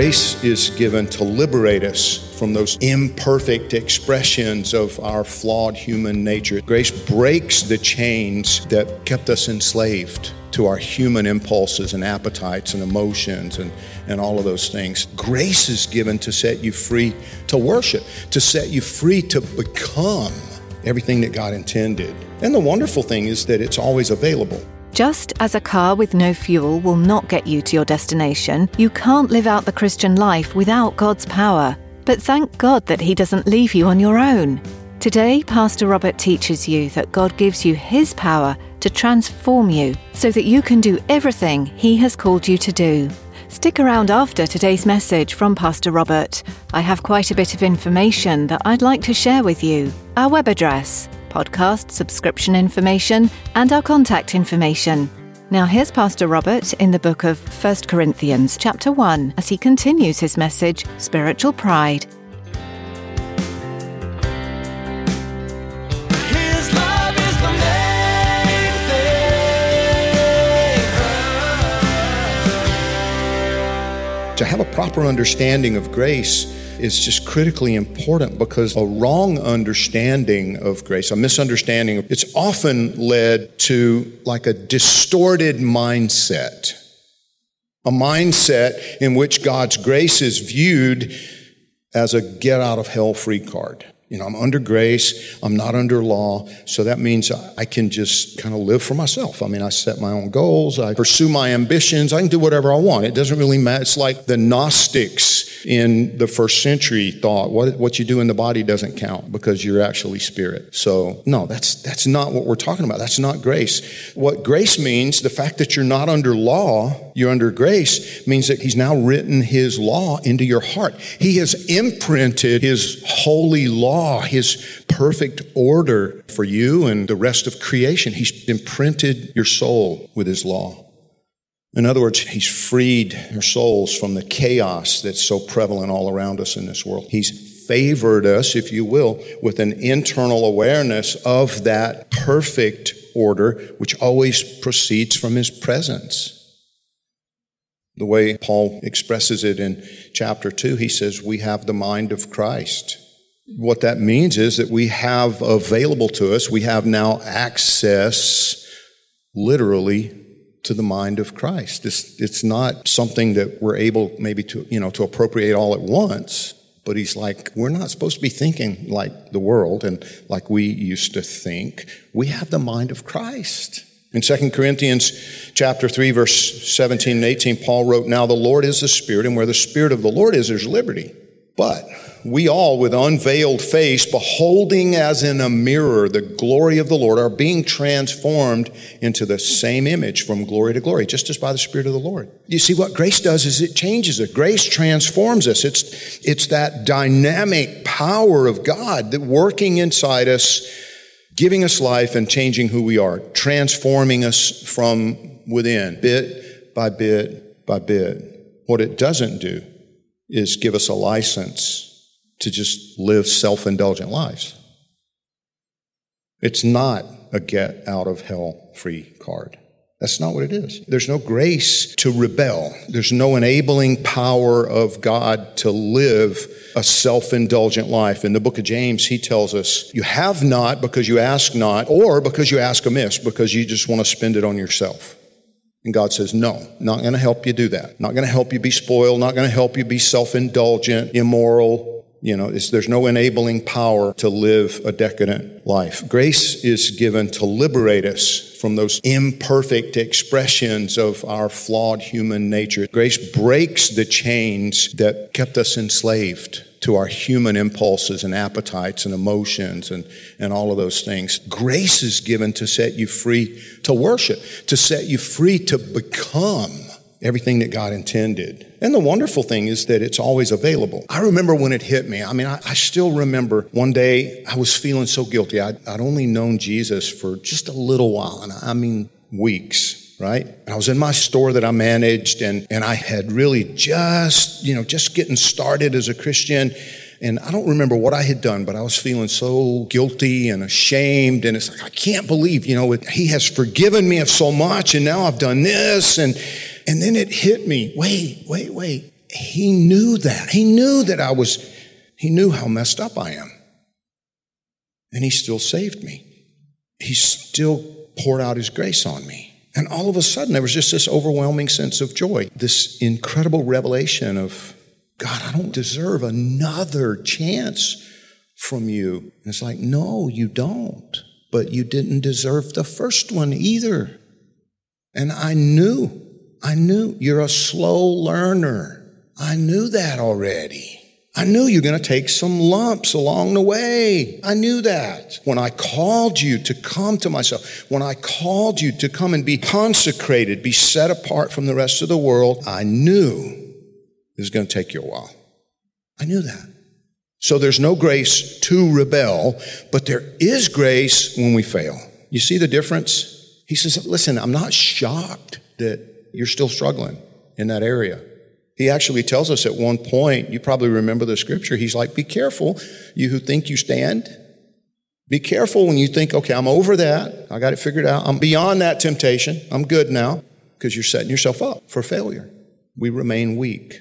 Grace is given to liberate us from those imperfect expressions of our flawed human nature. Grace breaks the chains that kept us enslaved to our human impulses and appetites and emotions and, and all of those things. Grace is given to set you free to worship, to set you free to become everything that God intended. And the wonderful thing is that it's always available. Just as a car with no fuel will not get you to your destination, you can't live out the Christian life without God's power. But thank God that He doesn't leave you on your own. Today, Pastor Robert teaches you that God gives you His power to transform you so that you can do everything He has called you to do. Stick around after today's message from Pastor Robert. I have quite a bit of information that I'd like to share with you. Our web address, podcast subscription information, and our contact information. Now here's Pastor Robert in the book of 1 Corinthians chapter 1 as he continues his message, Spiritual Pride. His love is the main thing. To have a proper understanding of grace is just critically important because a wrong understanding of grace, a misunderstanding, it's often led to like a distorted mindset. A mindset in which God's grace is viewed as a get out of hell free card. You know, I'm under grace, I'm not under law, so that means I can just kind of live for myself. I mean, I set my own goals, I pursue my ambitions, I can do whatever I want. It doesn't really matter. It's like the Gnostics in the first century thought, what, what you do in the body doesn't count because you're actually spirit. So, no, that's, that's not what we're talking about. That's not grace. What grace means, the fact that you're not under law, you're under grace, means that He's now written His law into your heart. He has imprinted His holy law, His perfect order for you and the rest of creation. He's imprinted your soul with His law. In other words, He's freed your souls from the chaos that's so prevalent all around us in this world. He's favored us, if you will, with an internal awareness of that perfect order, which always proceeds from His presence. The way Paul expresses it in chapter 2, he says, We have the mind of Christ. What that means is that we have available to us, we have now access literally to the mind of Christ. It's, it's not something that we're able maybe to, you know, to appropriate all at once, but he's like, we're not supposed to be thinking like the world and like we used to think. We have the mind of Christ. In 2 Corinthians chapter 3 verse 17 and 18 Paul wrote now the Lord is the spirit and where the spirit of the Lord is there's liberty. But we all with unveiled face beholding as in a mirror the glory of the Lord are being transformed into the same image from glory to glory just as by the spirit of the Lord. You see what grace does is it changes us. Grace transforms us. It's it's that dynamic power of God that working inside us giving us life and changing who we are, transforming us from within, bit by bit by bit. What it doesn't do is give us a license to just live self indulgent lives. It's not a get out of hell free card. That's not what it is. There's no grace to rebel. There's no enabling power of God to live a self-indulgent life. In the book of James, he tells us, you have not because you ask not, or because you ask amiss, because you just want to spend it on yourself. And God says, no, not going to help you do that. Not going to help you be spoiled, not going to help you be self-indulgent, immoral. You know, there's no enabling power to live a decadent life. Grace is given to liberate us from those imperfect expressions of our flawed human nature. Grace breaks the chains that kept us enslaved to our human impulses and appetites and emotions and, and all of those things. Grace is given to set you free to worship, to set you free to become everything that God intended. And the wonderful thing is that it's always available. I remember when it hit me. I mean, I, I still remember one day I was feeling so guilty. I'd, I'd only known Jesus for just a little while, and I mean weeks, right? And I was in my store that I managed, and, and I had really just, you know, just getting started as a Christian. And I don't remember what I had done, but I was feeling so guilty and ashamed. And it's like, I can't believe, you know, he has forgiven me of so much, and now I've done this. And, and then it hit me wait, wait, wait. He knew that. He knew that I was, he knew how messed up I am. And he still saved me. He still poured out his grace on me. And all of a sudden, there was just this overwhelming sense of joy, this incredible revelation of, God, I don't deserve another chance from you. And it's like, no, you don't. But you didn't deserve the first one either. And I knew I knew you're a slow learner. I knew that already. I knew you're going to take some lumps along the way. I knew that. When I called you to come to myself, when I called you to come and be consecrated, be set apart from the rest of the world, I knew it was going to take you a while. I knew that. So there's no grace to rebel, but there is grace when we fail. You see the difference? He says, listen, I'm not shocked that you're still struggling in that area. He actually tells us at one point, you probably remember the scripture, he's like, Be careful, you who think you stand. Be careful when you think, okay, I'm over that. I got it figured out. I'm beyond that temptation. I'm good now because you're setting yourself up for failure. We remain weak.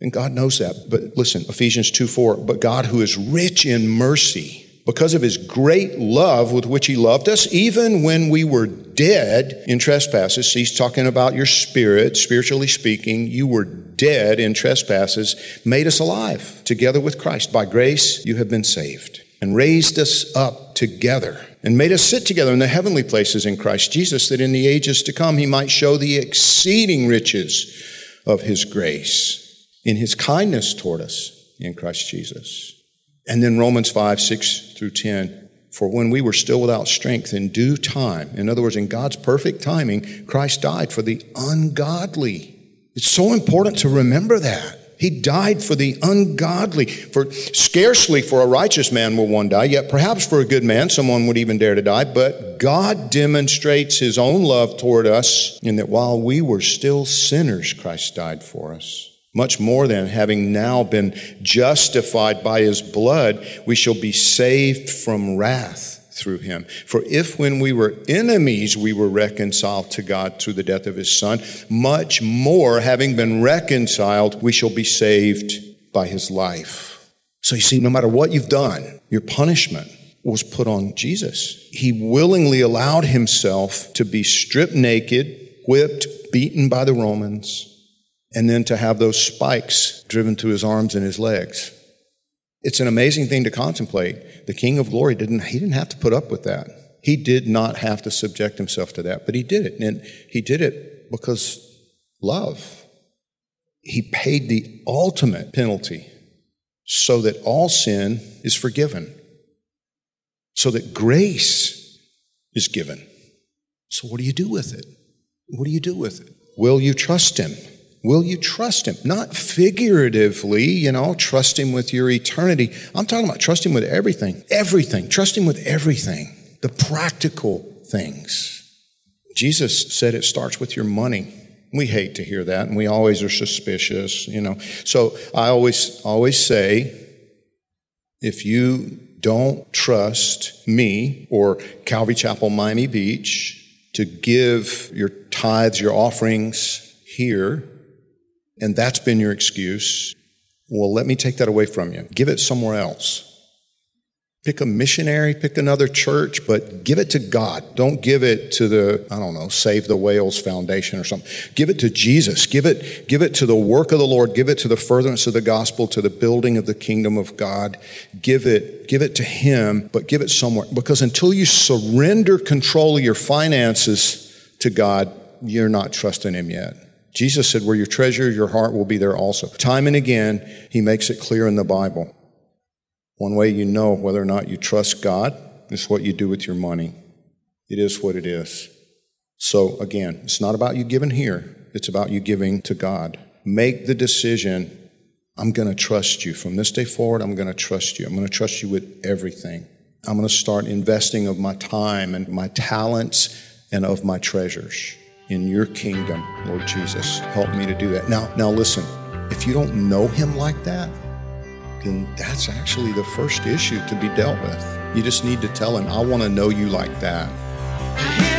And God knows that. But listen, Ephesians 2 4, but God who is rich in mercy, because of his great love with which he loved us, even when we were dead in trespasses. He's talking about your spirit, spiritually speaking. You were dead in trespasses, made us alive together with Christ. By grace, you have been saved and raised us up together and made us sit together in the heavenly places in Christ Jesus, that in the ages to come he might show the exceeding riches of his grace in his kindness toward us in Christ Jesus. And then Romans 5, 6 through 10. For when we were still without strength in due time, in other words, in God's perfect timing, Christ died for the ungodly. It's so important to remember that. He died for the ungodly. For scarcely for a righteous man will one die, yet perhaps for a good man someone would even dare to die. But God demonstrates his own love toward us in that while we were still sinners, Christ died for us. Much more than having now been justified by his blood, we shall be saved from wrath through him. For if when we were enemies, we were reconciled to God through the death of his son, much more, having been reconciled, we shall be saved by his life. So you see, no matter what you've done, your punishment was put on Jesus. He willingly allowed himself to be stripped naked, whipped, beaten by the Romans, and then to have those spikes driven through his arms and his legs. It's an amazing thing to contemplate. The King of Glory didn't, he didn't have to put up with that. He did not have to subject himself to that, but he did it. And he did it because love. He paid the ultimate penalty so that all sin is forgiven, so that grace is given. So, what do you do with it? What do you do with it? Will you trust him? Will you trust him? Not figuratively, you know, trust him with your eternity. I'm talking about trust him with everything. Everything. Trust him with everything. The practical things. Jesus said it starts with your money. We hate to hear that, and we always are suspicious, you know. So I always always say, if you don't trust me or Calvary Chapel, Miami Beach to give your tithes, your offerings here, and that's been your excuse, well, let me take that away from you. Give it somewhere else. Pick a missionary, pick another church, but give it to God. Don't give it to the, I don't know, Save the Whales Foundation or something. Give it to Jesus. Give it, give it to the work of the Lord. Give it to the furtherance of the gospel, to the building of the kingdom of God. Give it, give it to Him, but give it somewhere. Because until you surrender control of your finances to God, you're not trusting Him yet. Jesus said, where your treasure, your heart will be there also. Time and again, He makes it clear in the Bible. One way you know whether or not you trust God is what you do with your money. It is what it is. So again, it's not about you giving here, it's about you giving to God. Make the decision I'm going to trust you. From this day forward, I'm going to trust you. I'm going to trust you with everything. I'm going to start investing of my time and my talents and of my treasures in your kingdom, Lord Jesus. Help me to do that. Now, now listen, if you don't know him like that, then that's actually the first issue to be dealt with. You just need to tell him, I want to know you like that.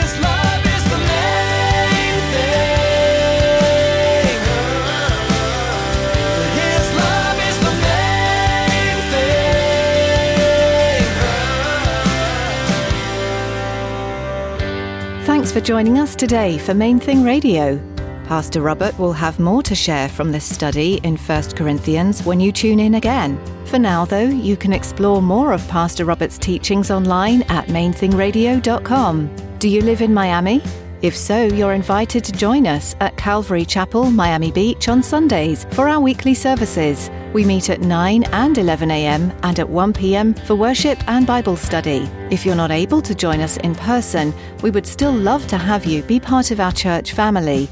For joining us today for Main Thing Radio. Pastor Robert will have more to share from this study in 1 Corinthians when you tune in again. For now, though, you can explore more of Pastor Robert's teachings online at mainthingradio.com. Do you live in Miami? If so, you're invited to join us at Calvary Chapel, Miami Beach on Sundays for our weekly services. We meet at 9 and 11 a.m. and at 1 p.m. for worship and Bible study. If you're not able to join us in person, we would still love to have you be part of our church family.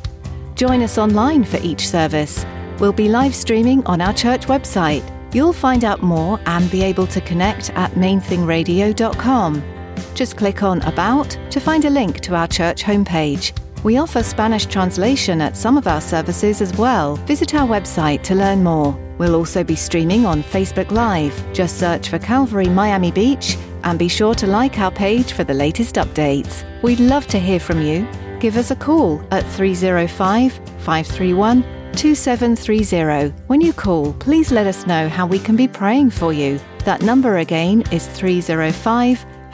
Join us online for each service. We'll be live streaming on our church website. You'll find out more and be able to connect at mainthingradio.com. Just click on About to find a link to our church homepage. We offer Spanish translation at some of our services as well. Visit our website to learn more. We'll also be streaming on Facebook Live. Just search for Calvary Miami Beach and be sure to like our page for the latest updates. We'd love to hear from you. Give us a call at 305 531 2730. When you call, please let us know how we can be praying for you. That number again is 305